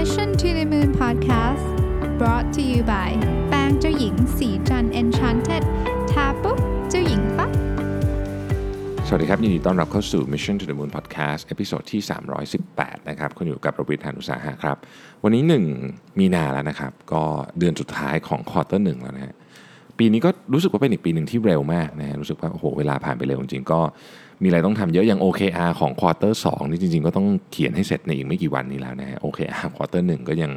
Mission to the Moon Podcast brought to you by แป้งเจ้าหญิงศรีจันทร์ Enchanted ทาปุ๊บเจ้าหญิงปั๊บสวัสดีครับ ยินดีต้อนรับเข้าสู่ Mission to the Moon Podcast episode ที่ 318 นะครับคุณอยู่กับรวิศ หาญอุตสาหะครับ วันนี้ 1 มีนาแล้วนะครับ ก็เดือนสุดท้ายของ quarter หนึ่งแล้วนะฮะปีนี้ก็รู้สึกว่าเป็นอีกปีหนึ่งที่เร็วมากนะฮะรู้สึกว่าโอ้โหเวลาผ่านไปเร็วจริงๆก็ มีอะไรต้องทำเยอะอย่าง OKR ของ quarter นี้จริงๆ ก็ต้องเขียนให้เสร็จในอีกไม่กี่วันนี้แล้วนะฮะ OKR quarter หนึ่งก็ยัง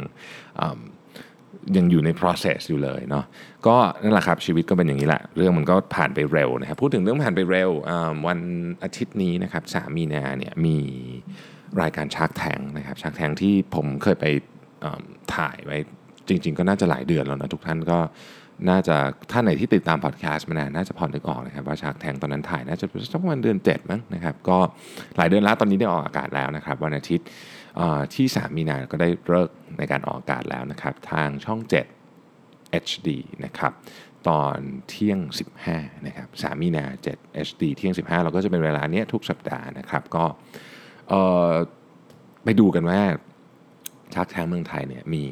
ยังอยู่ใน process อยู่เลยเนาะก็นั่นแหละครับชีวิตก็เป็นอย่างนี้แหละ เรื่องมันก็ผ่านไปเร็วนะครับพูดถึงเรื่องผ่านไปเร็ววันอาทิตย์นี้นะครับสามีนาเนี่ยมีรายการ Shark Tank นะครับ Shark Tank ที่ผมเคยไปถ่ายไว้จริง ๆ ก็น่าจะหลายเดือนแล้วนะทุกท่านก็ น่าจะท่านไหนที่ติดตามพอดแคสต์มานานน่าจะพอนึกออกนะครับว่า Shark Tank ตอนนั้นถ่ายน่าจะสักประมาณเดือน7มั้งนะครับก็หลายเดือนแล้วตอนนี้ได้ออกอากาศแล้วนะครับวันอาทิตย์ที่ 3 มีนาก็ได้เลิกในการออกอากาศแล้วนะครับทางช่อง 7 HD นะครับตอนเที่ยง 15นะครับ3มีนา 7 HD เที่ยง 15 เราก็จะเป็นเวลาเนี้ยทุกสัปดาห์นะครับก็ไปดูกันว่าชากแทงเมืองไทยเนี่ยมี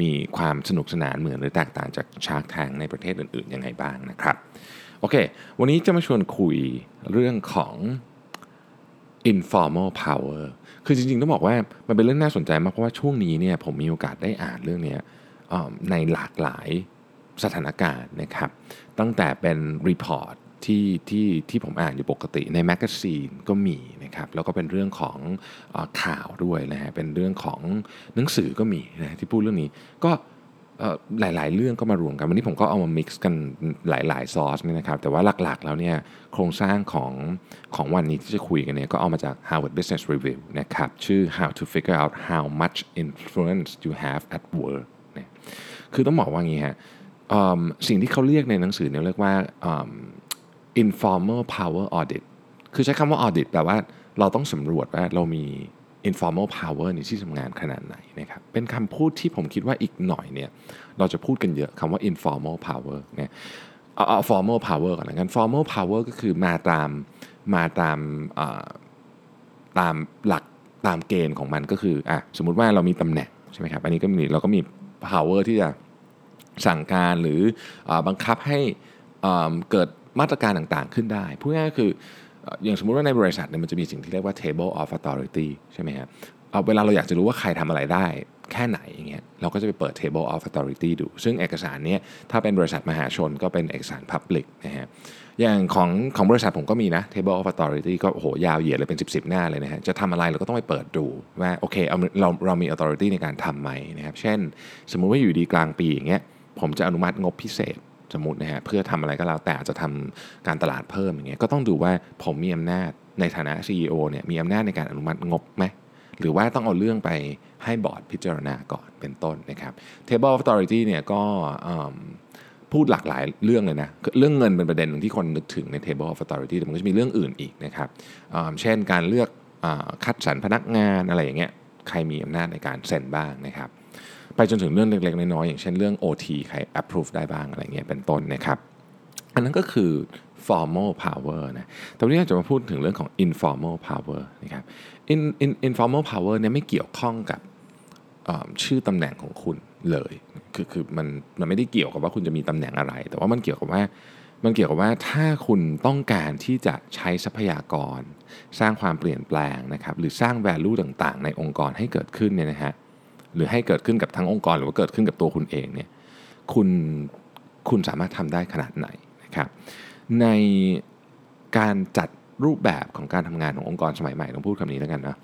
มีความสนุกสนานเหมือนหรือแตกต่างจากชาร์กแทงในประเทศอื่นๆยังไงบ้างนะครับโอเค วันนี้จะมาชวนคุยเรื่องของ informal power คือจริงๆ ต้องบอกว่ามันเป็นเรื่องน่าสนใจมาก เพราะว่าช่วงนี้เนี่ยผมมีโอกาสได้อ่านเรื่องนี้ในหลากหลายสถานการณ์นะครับ ตั้งแต่เป็น report ที่ที่ที่ผมอ่านอยู่ปกติใน magazine ก็มีนะครับแล้วก็เป็นเรื่องของอข่าวด้วยนะฮะเป็นเรื่องของหนังสือก็มีนะที่พูดเรื่องนี้ก็หลาย ๆ เรื่องก็มารวมกัน วันนี้ผมก็เอามา mix กันหลาย ๆ ซอสนี่นะครับ แต่ว่าหลัก ๆ แล้วเนี่ยโครงสร้างของของวันนี้ที่จะคุยกันเนี่ยก็เอามาจาก Harvard Business Review นะครับ ชื่อ how to figure out how much influence you have at work นี่ยคือต้องบอกว่างี้ฮะสิ่งที่เขาเรียกในหนังสือเนี่ยเรียกว่า informal power audit คือใช้คำว่า audit แปลว่าเราต้องสำรวจว่าเรามี informal power ในที่ทำงานขนาดไหนนะครับ เป็นคำพูดที่ผมคิดว่าอีกหน่อยเนี่ยเราจะพูดกันเยอะคำว่า informal power เนี่ยเอา formal power ก่อนนะกัน formal power ก็คือมาตามมาตามตามหลักตามเกณฑ์ของมันก็คืออะสมมุติว่าเรามีตำแหน่งใช่ไหมครับ อันนี้ก็มีเราก็มี power ที่จะสั่งการหรืออบังคับให้เกิด มาตรการต่างๆขึ้นได้พูดง่ายๆก็คืออย่างสมมุติว่าในบริษัทเนี่ยมันจะมีสิ่งที่เรียกว่า table of authority ใช่ไหมครับเอาเวลาเราอยากจะรู้ว่าใครทำอะไรได้แค่ไหนอย่างเงี้ยเราก็จะไปเปิด table of authority ดู ซึ่งเอกสารเนี้ยถ้าเป็นบริษัทมหาชนก็เป็นเอกสาร public นะฮะอย่างของของบริษัทผมก็มีนะ table of authority ก็โหยาวเหยียดเลยเป็น 10 10หน้าเลยนะฮะจะทำอะไรเราก็ต้องไปเปิดดูว่าโอเคเอาเราเรามี authority ในการทำไหมนะครับเช่น สมมุติว่าอยู่ดีกลางปีอย่างเงี้ยผมจะอนุมัติงบพิเศษ สมมตินะฮะเพื่อทำอะไรก็แล้วแต่อาจจะทำการตลาดเพิ่มอย่างเงี้ยก็ต้องดูว่าผมมีอำนาจในฐานะ CEO เนี่ยมีอำนาจในการอนุมัติงบไหมหรือว่าต้องเอาเรื่องไปให้บอร์ดพิจารณาก่อนเป็นต้นนะครับ Table of Authority เนี่ยก็พูดหลากหลายเรื่องเลยนะ เรื่องเงินเป็นประเด็นหนึ่งที่คนนึกถึงใน Table of Authority แต่มันก็จะมีเรื่องอื่นอีกนะครับเช่นการเลือกอคัดสรรพนักงานอะไรอย่างเงี้ยใครมีอำนาจในการเซ็นบ้างนะครับ ไปจนถึงเรื่องเล็กๆ น้อยๆอย่างเช่นเรื่อง OT ใคร approve ได้บ้างอะไรเงี้ยเป็นต้นนะครับ อันนั้นก็คือ formal power นะแต่วันนี้เราจะมาพูดถึงเรื่องของ informal power นะครับ in, in, informal power เนี่ยไม่เกี่ยวข้องกับชื่อตำแหน่งของคุณเลย คือคือมันมันไม่ได้เกี่ยวกับว่าคุณจะมีตำแหน่งอะไร แต่ว่ามันเกี่ยวกับว่ามันเกี่ยวกับว่าถ้าคุณต้องการที่จะใช้ทรัพยากร สร้างความเปลี่ยนแปลงนะครับหรือสร้าง value ต่างๆ ในองค์กรให้เกิดขึ้นเนี่ยนะฮะ หรือให้เกิดขึ้นกับทั้งองค์กร หรือว่าเกิดขึ้นกับตัวคุณเองเนี่ยคุณคุณสามารถทำได้ขนาดไหนนะครับในการจัดรูปแบบของการทำงานขององค์กรสมัยใหม่ต้องพูดคำนี้แล้วกันนะ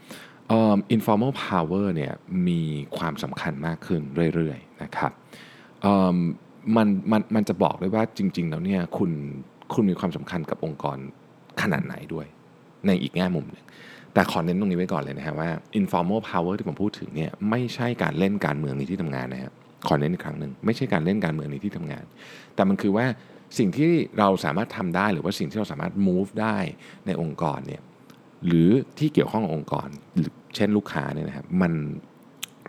เอิ่ม informal power เนี่ยมีความสำคัญมากขึ้นเรื่อยๆนะครับเอิ่มมันมันมันจะบอกได้ว่าจริง ๆ แล้วเนี่ยคุณคุณมีความสำคัญกับองค์กรขนาดไหนด้วย ในอีกแง่มุมหนึ่ง แต่ขอเน้นตรงนี้ไว้ก่อนเลยนะฮะว่า informal power ที่ผมพูดถึงเนี่ยไม่ใช่การเล่นการเมืองในที่ทำงานนะครับขอเน้นอีกครั้งหนึ่งไม่ใช่การเล่นการเมืองในที่ทำงาน แต่มันคือว่าสิ่งที่เราสามารถทำได้หรือว่าสิ่งที่เราสามารถ move ได้ในองค์กรเนี่ยหรือที่เกี่ยวข้องกับองค์กรหรือเช่นลูกค้าเนี่ยนะครับมัน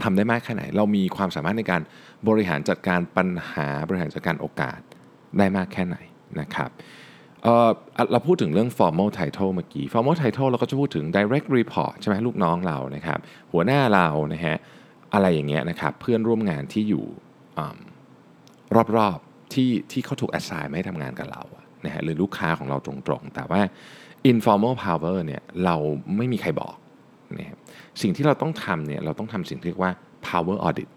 ทำได้มากแค่ไหน เรามีความสามารถในการบริหารจัดการปัญหาบริหารจัดการโอกาสได้มากแค่ไหนนะครับ เราพูดถึงเรื่อง formal title เมื่อกี้ formal title เราก็จะพูดถึง direct report ใช่ไหมลูกน้องเรานะครับ หัวหน้าเรานะฮะอะไรอย่างเงี้ยนะครับเพื่อนร่วมงานที่อยู่รอบๆที่ที่เขาถูก assign ไม่ทำงานกับเรานะฮะหรือลูกค้าของเราตรงๆ แต่ว่า informal power เนี่ยเราไม่มีใครบอกนะสิ่งที่เราต้องทำเนี่ยเราต้องทำสิ่งที่เรียกว่า power audit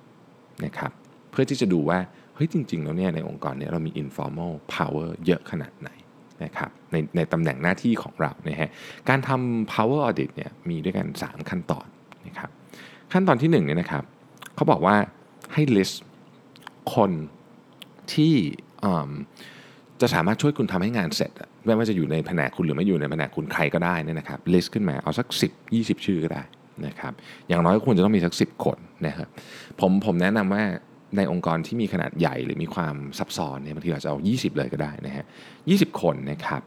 นะครับเพื่อที่จะดูว่าเฮ้ยจริงๆแล้วเนี่ยในองค์กรเนี่ยเรามี informal power เยอะขนาดไหน นะครับในในตำแหน่งหน้าที่ของเรานะฮะการทำ power audit เนี่ยมีด้วยกัน 3 ขั้นตอนนะครับขั้นตอนที่1เนี่ยนะครับเขาบอกว่าให้ list คนที่จะสามารถช่วยคุณทำให้งานเสร็จไม่ว่าจะอยู่ในแผนกคุณหรือไม่อยู่ในแผนกคุณใครก็ได้นี่นะครับ list ขึ้นมาเอาสัก 10 20 ชื่อก็ได้นะครับอย่างน้อยก็ควรจะต้องมีสัก 10 คนนะครับผมผมแนะนำว่า ในองค์กรที่มีขนาดใหญ่หรือมีความซับซ้อนเนี่ยบางทีเราจะเอา 20 เลยก็ได้นะฮะ20คนนะครับ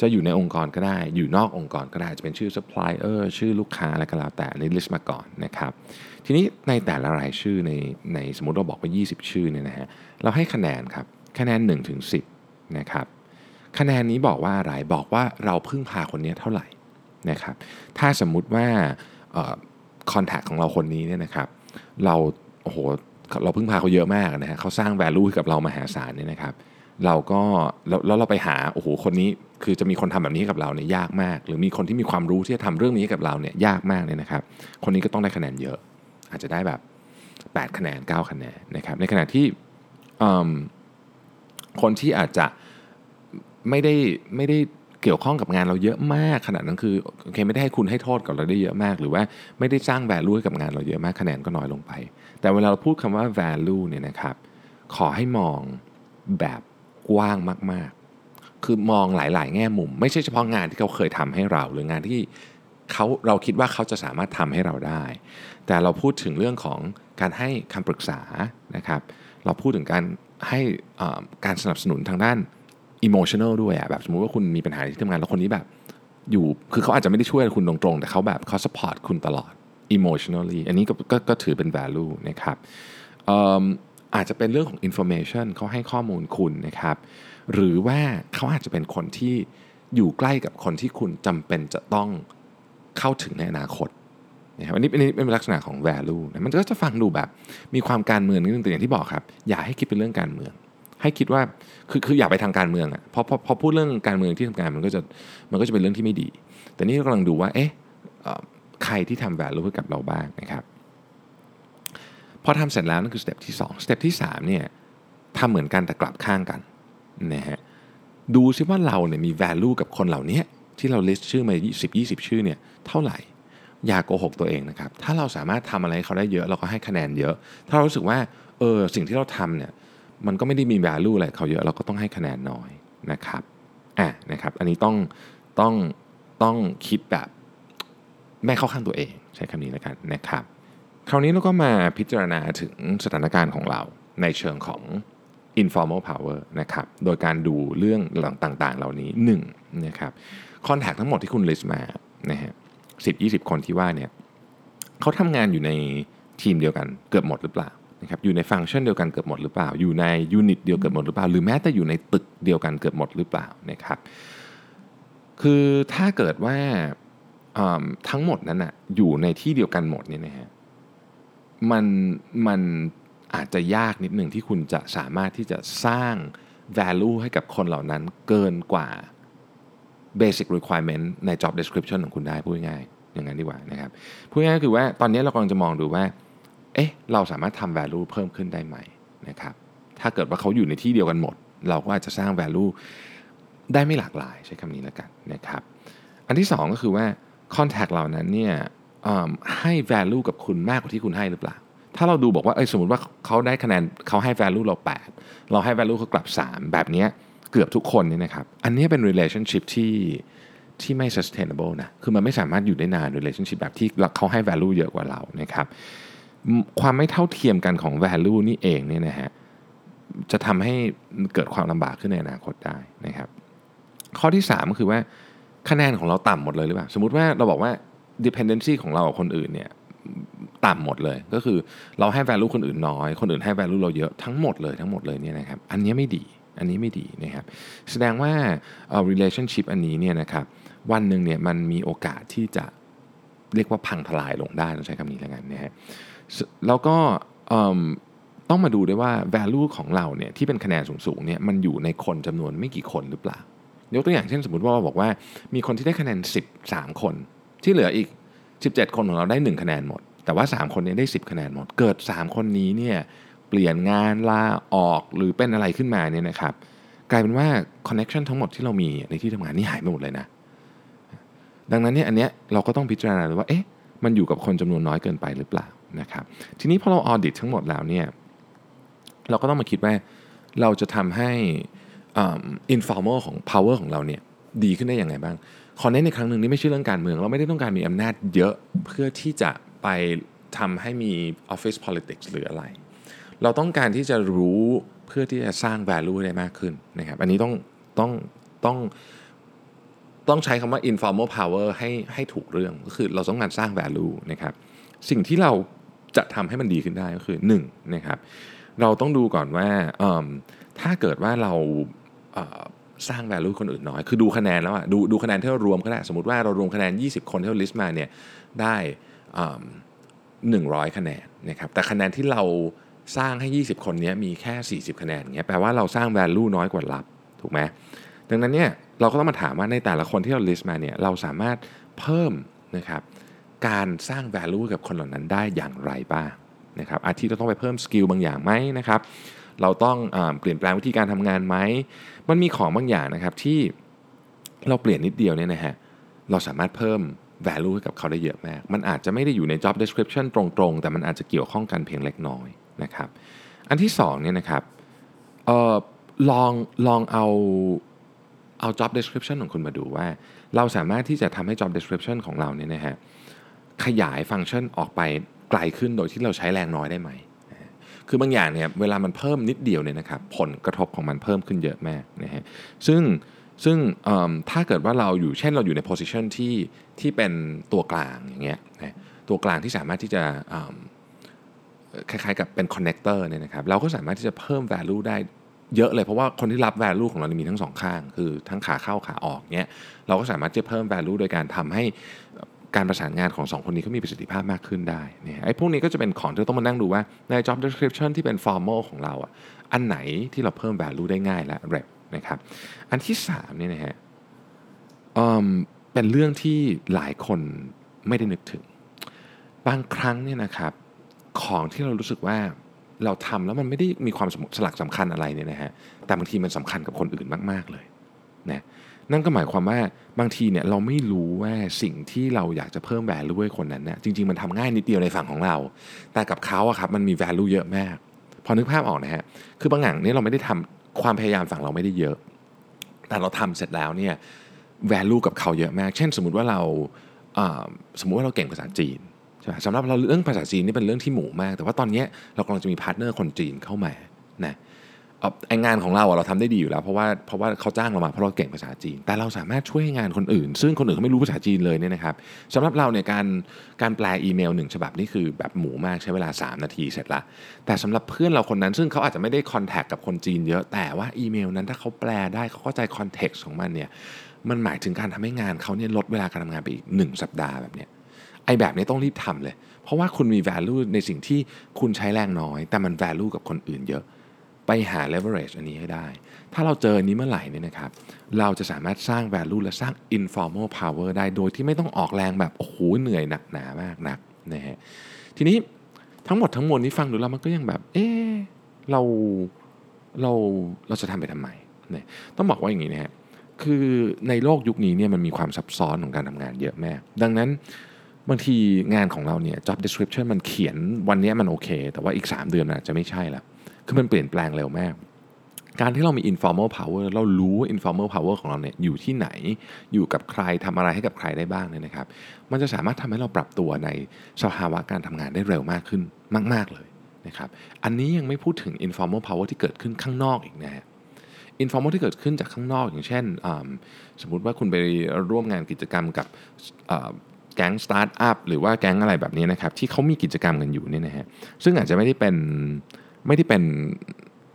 จะอยู่ในองค์กรก็ได้ อยู่นอกองค์กรก็ได้ จะเป็นชื่อ supplier ชื่อลูกค้าอะไรก็แล้วแต่ใน list มาก่อนนะครับ ทีนี้ในแต่ละรายชื่อในในสมมติเราบอกว่า 20 ชื่อเนี่ยนะฮะ เราให้คะแนนครับ คะแนน1ถึง10 นะครับ คะแนนนี้บอกว่าอะไร บอกว่าเราพึ่งพาคนนี้เท่าไหร่นะครับ ถ้าสมมุติว่าคอนแทคของเราคนนี้เนี่ยนะครับ เราโอ้โห เราพึ่งพาเขาเยอะมากนะฮะเขาสร้างแวลูให้กับเรามหาศาลเนี่ยนะครับ เราก็แล้วเราไปหาโอ้โหคนนี้คือจะมีคนทำแบบนี้กับเราเนี่ยยากมาก หรือมีคนที่มีความรู้ที่จะทำเรื่องนี้กับเราเนี่ยยากมากเนี่ยนะครับ คนนี้ก็ต้องได้คะแนนเยอะ อาจจะได้แบบ 8 คะแนน 9 คะแนนนะครับ ในขณะที่คนที่อาจจะไม่ได้ไม่ได้ เกี่ยวข้องกับงานเราเยอะมากขนาดนั้นคือโอเคไม่ได้ให้คุณให้โทษกับเราได้เยอะมาก หรือว่าไม่ได้สร้าง value ให้กับงานเราเยอะมากคะแนนก็น้อยลงไป แต่เวลาเราพูดคำว่า value เนี่ยนะครับ ขอให้มองแบบกว้างมากๆ คือมองหลาย ๆ แง่มุม ไม่ใช่เฉพาะงานที่เขาเคยทำให้เรา หรืองานที่เขาเราคิดว่าเขาจะสามารถทำให้เราได้ แต่เราพูดถึงเรื่องของการให้คำปรึกษานะครับ เราพูดถึงการให้การสนับสนุนทางด้าน อิโมชัน a ลด้วยอะแบบสมมุติว่าคุณมีปัญหาที่ทำงานแล้วคนนี้แบบ อยู่คือเขาอาจจะไม่ได้ช่วยคุณตรงๆ แต่เขาแบบเขา support คุณตลอด emotionally อันนี้ก็กก็ถือเป็น value นะครับอาจจะเป็นเรื่องของ information เขาให้ข้อมูลคุณนะครับ หรือว่าเขาอาจจะเป็นคนที่อยู่ใกล้กับคนที่คุณจำเป็นจะต้องเข้าถึงในอนาคตนะครับอันนี้เป็นลักษณะของ value นะมันก็จะฟังดูแบบ มีความการเมืองนิดนึงแต่อย่างที่บอกครับ อย่าให้คิดเป็นเรื่องการเมือง ให้คิดว่าคือคืออย่าไปทางการเมืองอะ่ะพอพอพอพูดเรื่องการเมืองที่ทำงานมันก็จะมันก็จะเป็นเรื่องที่ไม่ดี แต่นี่เรากำลังดูว่าเอ๊ะใครที่ทำ value ให้กับเราบ้างนะครับพอทำเสร็จแล้วนั่นคือ step ที่2 step ที่3เนี่ยทำเหมือนกันแต่กลับข้างกันนะฮะดูซิว่าเราเนี่ยมี value กับคนเหล่านี้ที่เรา list ชื่อมา10 20 ชื่อเนี่ยเท่าไหร่ อย่าโกหกตัวเองนะครับ ถ้าเราสามารถทำอะไรเขาได้เยอะเราก็ให้คะแนนเยอะ ถ้าเรารู้สึกว่าเออสิ่งที่เราทำเนี่ย มันก็ไม่ได้มี value อะไรเขาเยอะเราก็ต้องให้คะแนนน้อยนะครับอะนะครับอันนี้ต้องต้องต้องคิดแบบไม่เข้าข้างตัวเอง ใช้คำนี้แล้วกันนะครับคราวนี้เราก็มาพิจารณาถึงสถานการณ์ของเราในเชิงของ informal power นะครับ โดยการดูเรื่องต่างๆ เหล่านี้1นะครับคอนแทคทั้งหมดที่คุณ list มานะฮะสิบยีคนที่ว่าเนี่ยเขาทำงานอยู่ในทีมเดียวกันเกือบหมดหรือเปล่า นะครับอยู่ในฟังก์ชันเดียวกันเกือบหมดหรือเปล่า อยู่ในยูนิตเดียวเกือบหมดหรือเปล่า หรือแม้แต่อยู่ในตึกเดียวกันเกือบหมดหรือเปล่านะครับคือถ้าเกิดว่าทั้งหมดนั้นอะอยู่ในที่เดียวกันหมดเนี่ยนะฮะมันมันอาจจะยากนิดหนึ่งที่คุณจะสามารถที่จะสร้าง value ให้กับคนเหล่านั้นเกินกว่า basic requirement ใน job description ของคุณได้พูดง่ายอย่างนั้นดีกว่านะครับพูดง่ายก็คือว่าตอนนี้เรากำลังจะมองดูว่า เอ๊ะเราสามารถทำ value เพิ่มขึ้นได้ไหมนะครับถ้าเกิดว่าเขาอยู่ในที่เดียวกันหมด เราก็อาจจะสร้าง value ได้ไม่หลากหลายใช้คำนี้แล้วกันนะครับอันที่ 2 ก็คือว่า contact เหล่านั้นเนี่ยให้ value กับคุณมากกว่าที่คุณให้หรือเปล่า ถ้าเราดูบอกว่าเอ้ยสมมติว่าเขาได้คะแนนเขาให้ value เรา 8 เราให้ value เขากลับ 3 แบบนี้เกือบทุกคนเนี่ยนะครับ อันนี้เป็น relationship ที่ที่ไม่ sustainable นะ คือมันไม่สามารถอยู่ได้นาน relationship แบบที่เขาให้ value เยอะกว่าเรานะครับ ความไม่เท่าเทียมกันของ value นี่เองเนี่ยนะฮะจะทำให้เกิดความลำบากขึ้นในอนาคตได้นะครับ ข้อที่ 3 ก็คือว่าคะแนนของเราต่ำหมดเลยหรือเปล่า สมมติว่าเราบอกว่า dependency ของเรากับคนอื่นเนี่ยต่ำหมดเลย ก็คือเราให้ value คนอื่นน้อย คนอื่นให้ value เราเยอะทั้งหมดเลยทั้งหมดเลยเนี่ยนะครับ อันนี้ไม่ดี อันนี้ไม่ดีนะครับ แสดงว่า relationship อันนี้เนี่ยนะครับ วันหนึ่งเนี่ยมันมีโอกาสที่จะเรียกว่าพังทลายลงได้ต้องใช้คำนี้แล้วกันนะฮะ แล้วก็ต้องมาดูด้วยว่า value ของเราเนี่ยที่เป็นคะแนนสูงๆเนี่ยมันอยู่ในคนจำนวนไม่กี่คนหรือเปล่า ยกตัวอย่างเช่นสมมติว่าเราบอกว่ามีคนที่ได้คะแนน 10 3 คน ที่เหลืออีก 17 คนของเราได้ 1 คะแนนหมด แต่ว่า 3 คนนี้ได้ 10 คะแนนหมด เกิด 3 คนนี้เนี่ยเปลี่ยนงานลาออกหรือเป็นอะไรขึ้นมาเนี่ยนะครับกลายเป็นว่า connection ทั้งหมดที่เรามีในที่ทำงานนี่หายไปหมดเลยนะดังนั้นเนี่ยอันเนี้ยเราก็ต้องพิจารณาเลยว่าเอ๊ะมันอยู่กับคนจำนวนน้อยเกินไปหรือเปล่า นะครับทีนี้พอเรา audit ทั้งหมดแล้วเนี่ยเราก็ต้องมาคิดว่าเราจะทำให้อินฟอร์มอลของ power ของเราเนี่ยดีขึ้นได้ยังไงบ้างขอเน้นในครั้งหนึ่งนี่ไม่ใช่เรื่องการเมือง เราไม่ได้ต้องการมีอำนาจเยอะเพื่อที่จะไปทำให้มี office politics หรืออะไร เราต้องการที่จะรู้เพื่อที่จะสร้าง value ได้มากขึ้นนะครับอันนี้ต้องต้องต้องต้องใช้คำว่า informal power ให้ให้ถูกเรื่องก็คือเราต้องการสร้าง value นะครับสิ่งที่เรา จะทำให้มันดีขึ้นได้ก็คือ1นะครับเราต้องดูก่อนว่าถ้าเกิดว่าเราสร้าง value คนอื่นน้อย คือดูคะแนนแล้วอะดูดูคะแนนที่เรารวมก็ได้สมมติว่าเรารวมคะแนน 20 คนที่เรา list มาเนี่ยได้หนึ่งร้อยคะแนนนะครับแต่คะแนนที่เราสร้างให้ 20 คนนี้มีแค่ 40 คะแนนเงี้ยแปลว่าเราสร้าง value น้อยกว่ารับถูกไหมดังนั้นเนี่ยเราก็ต้องมาถามว่าในแต่ละคนที่เรา list มาเนี่ยเราสามารถเพิ่มนะครับ การสร้าง value กับคนเหล่านั้นได้อย่างไรบ้างนะครับอาทิเราต้องไปเพิ่มสกิลบางอย่างไหมนะครับ เราต้องอเปลี่ยนแปลงวิธีการทำงานไหม มันมีของบางอย่างนะครับที่เราเปลี่ยนนิดเดียวเนี่ยนะฮะเราสามารถเพิ่ม value ให้กับเขาได้เยอะมาก มันอาจจะไม่ได้อยู่ใน job description ตรงๆ แต่มันอาจจะเกี่ยวข้องกันเพียงเล็กน้อยนะครับ อันที่2เนี่ยนะครับออลองลองเอาเอา job description ของคุณมาดูว่า เราสามารถที่จะทำให้ job description ของเราเนี่ยนะฮะ ขยายฟังก์ชันออกไปไกลขึ้นโดยที่เราใช้แรงน้อยได้ไหม คือบางอย่างเนี่ยเวลามันเพิ่มนิดเดียวเนี่ยนะครับผลกระทบของมันเพิ่มขึ้นเยอะมากนะฮะซึ่งซึ่งถ้าเกิดว่าเราอยู่เช่นเราอยู่ใน position ที่ที่เป็นตัวกลางอย่างเงี้ยนะตัวกลางที่สามารถที่จะคล้ายๆกับเป็น connector เนี่ยนะครับเราก็สามารถที่จะเพิ่ม value ได้เยอะเลยเพราะว่าคนที่รับ value ของเรามีทั้งสองข้าง คือทั้งขาเข้าขาออกเนี้ยเราก็สามารถจะเพิ่ม value โดยการทำให้ การประสานงานของ 2 คนนี้เขามีประสิทธิภาพมากขึ้นได้เนี่ยไอ้พวกนี้ก็จะเป็นของที่ต้องมานั่งดูว่าใน job description ที่เป็น formal ของเราอะอันไหนที่เราเพิ่ม value ได้ง่ายและเร็วนะครับอันที่3เนี่ยนะฮะเป็นเรื่องที่หลายคนไม่ได้นึกถึง บางครั้งเนี่ยนะครับของที่เรารู้สึกว่าเราทำแล้วมันไม่ได้มีความสลักสำคัญอะไรเนี่ยนะฮะแต่บางทีมันสำคัญกับคนอื่นมาก ๆเลยนะ นั่นก็หมายความว่าบางทีเนี่ยเราไม่รู้ว่าสิ่งที่เราอยากจะเพิ่ม value ให้คนนั้นเนี่ยจริง ๆ มันทำง่ายนิดเดียวในฝั่งของเรา แต่กับเขาอะครับมันมี value เยอะมาก พอนึกภาพออกนะฮะคือบางอย่างเนี่ยเราไม่ได้ทำความพยายามฝั่งเราไม่ได้เยอะ แต่เราทำเสร็จแล้วเนี่ย value กับเขาเยอะมาก เช่น สมมติว่าเราสมมุติว่าเราเก่งภาษาจีนใช่ไหมสำหรับเราเรื่องภาษาจีนนี่เป็นเรื่องที่หมูมาก แต่ว่าตอนนี้เรากำลังจะมี partner คนจีนเข้ามานะ ไอ้งานของเราเราทำได้ดีอยู่แล้ว เพราะว่าเพราะว่าเขาจ้างเรามาเพราะเราเก่งภาษาจีน แต่เราสามารถช่วยงานคนอื่น ซึ่งคนอื่นเขาไม่รู้ภาษาจีนเลยเนี่ยนะครับสำหรับเราเนี่ยการการแปลอีเมลหนึ่งฉบับนี่คือแบบหมูมากใช้เวลา 3 นาทีเสร็จละแต่สำหรับเพื่อนเราคนนั้น ซึ่งเขาอาจจะไม่ได้ contact กับคนจีนเยอะแต่ว่าอีเมลนั้นถ้าเขาแปลได้เขาเข้าใจ context ของมันเนี่ยมันหมายถึงการทำให้งานเขาเนี่ยลดเวลาการทำงานไปอีก 1 สัปดาห์แบบเนี้ยไอแบบนี้ต้องรีบทำเลย เพราะว่าคุณมี value ในสิ่งที่คุณใช้แรงน้อย แต่มัน value กับคนอื่นเยอะ หา leverage อันนี้ให้ได้ ถ้าเราเจออันนี้เมื่อไหร่เนี่ยนะครับ เราจะสามารถสร้าง value และสร้าง informal power ได้โดยที่ไม่ต้องออกแรงแบบโอ้โหเหนื่อยหนักหนามากนักนะฮะทีนี้ทั้งหมดทั้งมวลนี้ฟังดูแล้วมันก็ยังแบบ เออเราเราเราจะทำไปทำไมนี่ยต้องบอกว่าอย่างนี้นะฮะคือในโลกยุคนี้เนี่ยมันมีความซับซ้อนของการทำงานเยอะแมากดังนั้นบางทีงานของเราเนี่ย job description มันเขียนวันนี้มันโอเค แต่ว่าอีก 3 เดือนอาจจะไม่ใช่แล้ว คือมันเปลี่ยนแปลงเร็วมาก การที่เรามี informal power เรารู้ informal power ของเราเนี่ยอยู่ที่ไหน อยู่กับใครทำอะไรให้กับใครได้บ้างเนี่ยนะครับ มันจะสามารถทำให้เราปรับตัวในสภาวะการทำงานได้เร็วมากขึ้นมาก ๆเลยนะครับ อันนี้ยังไม่พูดถึง informal power ที่เกิดขึ้นข้างนอกอีกนะฮะ informal ที่เกิดขึ้นจากข้างนอกอย่างเช่น สมมุติว่าคุณไปร่วมงานกิจกรรมกับแก๊งสตาร์ทอัพหรือว่าแก๊งอะไรแบบนี้นะครับที่เขามีกิจกรรมกันอยู่เนี่ยนะฮะซึ่งอาจจะไม่ได้เป็น ไม่ได้เป็น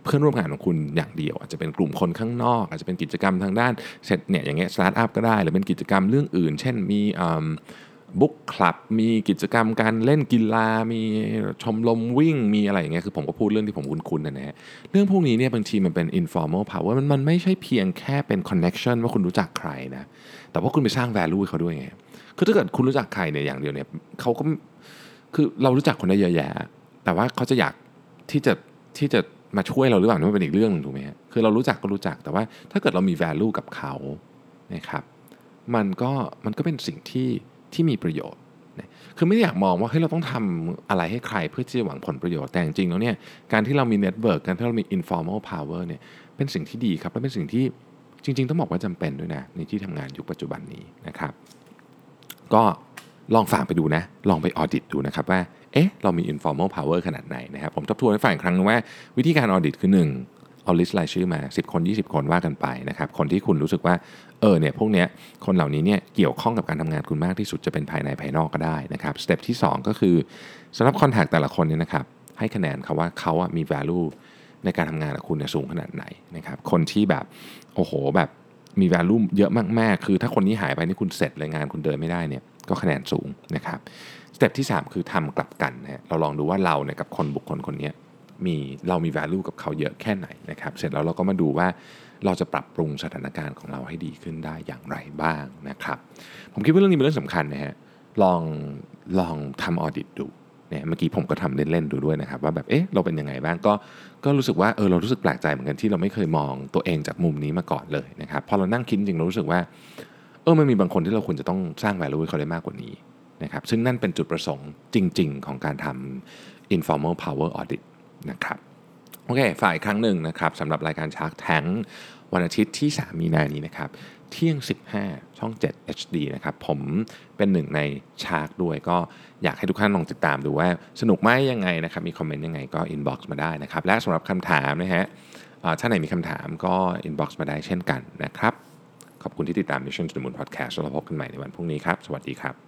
เพื่อนร่วมงานของคุณอย่างเดียว อาจจะเป็นกลุ่มคนข้างนอก อาจจะเป็นกิจกรรมทางด้านเสร็จเนี่ยอย่างเงี้ยสตาร์ทอัพก็ได้ หรือเป็นกิจกรรมเรื่องอื่น เช่นมีบุ๊กคลับมีกิจกรรมการเล่นกีฬา มีชมรมวิ่ง มีอะไรอย่างเงี้ยคือผมก็พูดเรื่องที่ผมคุ้นๆนะฮะเรื่องพวกนี้เนี่ยบางทีมันเป็น informal power มันมันไม่ใช่เพียงแค่เป็น connection ว่าคุณรู้จักใครนะ แต่ว่าคุณไปสร้าง value เขาด้วยไงคือถ้าเกิดคุณรู้จักใครเนี่ยอย่างเดียวเนี่ยเขาก็คือเรารู้จักคนได้เยอะแยะ แต่ว่าเขาจะอยาก ที่จะที่จะมาช่วยเราหรือเปล่านี่มันเป็นอีกเรื่องหนึงถูกไหมฮะคือเรารู้จักก็รู้จักแต่ว่าถ้าเกิดเรามี value กับเขานะครับมันก็มันก็เป็นสิ่งที่ที่มีประโยชน์นะคือไม่ได้อยากมองว่าเฮ้ยเราต้องทำอะไรให้ใครเพื่อที่จะหวังผลประโยชน์แต่จริงๆแล้วเนี่ยการที่เรามี network การที่เรามี informal power เนี่ยเป็นสิ่งที่ดีครับและเป็นสิ่งที่จริง ๆ ต้องบอกว่าจำเป็นด้วยนะในที่ทำงานยุคปัจจุบันนี้นะครับ ก็ลองฟังไปดูนะ ลองไป audit ดูนะครับว่า เอ๊ะ เรามี informal power ขนาดไหนนะครับ ผมทบทวนให้ฟังอีกครั้งนึงว่าวิธีการ audit คือ1เอา list รายชื่อมา 10 คน 20 คนว่ากันไปนะครับ คนที่คุณรู้สึกว่า เออเนี่ยพวกเนี้ยคนเหล่านี้เนี่ยเกี่ยวข้องกับการทำงานคุณมากที่สุดจะเป็นภายในภายนอกก็ได้นะครับ step ที่ 2 ก็คือสำหรับ contact แต่ละคนเนี่ยนะครับให้คะแนนเขาว่าเขาอะมี value ในการทำงานกับคุณเนี่ยสูงขนาดไหนนะครับ คนที่แบบโอ้โหแบบมี value เยอะมากๆ คือถ้าคนนี้หายไปนี่คุณเสร็จเลยงานคุณเดินไม่ได้เนี่ยก็คะแนนสูงนะครับ step ที่ 3 คือทำกลับกันนะฮะเราลองดูว่าเราเนี่ยกับคนบุคคลคนนี้มีเรามี value กับเขาเยอะแค่ไหนนะครับ เสร็จแล้วเราก็มาดูว่าเราจะปรับปรุงสถานการณ์ของเราให้ดีขึ้นได้อย่างไรบ้างนะครับ ผมคิดว่าเรื่องนี้เป็นเรื่องสำคัญนะฮะลองลองทำออดิตดูเนี่ยเมื่อกี้ผมก็ทำเล่นๆดูด้วยนะครับ ว่าแบบเอ๊ะเราเป็นยังไงบ้างก็ก็รู้สึกว่าเออเรารู้สึกแปลกใจเหมือนกันที่เราไม่เคยมองตัวเองจากมุมนี้มาก่อนเลยนะครับพอเรานั่งคิดจริงเรารู้สึกว่าเออมันมีบางคนที่เราควรจะต้องสร้าง value ให้เขาได้มากกว่านี้ นะครับซึ่งนั่นเป็นจุดประสงค์จริง ๆ ของการทำ informal power audit นะครับโอเค ฝ่ายครั้งหนึ่งนะครับสำหรับรายการ Shark Tank วันอาทิตย์ที่ 3 มีนานี้นะครับเที่ยง 15 ช่อง 7 HD นะครับ ผมเป็นหนึ่งในชาร์กด้วย ก็อยากให้ทุกท่านลองติดตามดูว่าสนุกไหมยังไงนะครับ มีคอมเมนต์ยังไงก็ inbox มาได้นะครับ และสำหรับคำถามนะฮะถ้าไหนมีคำถามก็ inbox มาได้เช่นกันนะครับ ขอบคุณที่ติดตาม Mission to the Moon Podcast แล้วพบกันใหม่ในวันพรุ่งนี้ครับ สวัสดีครับ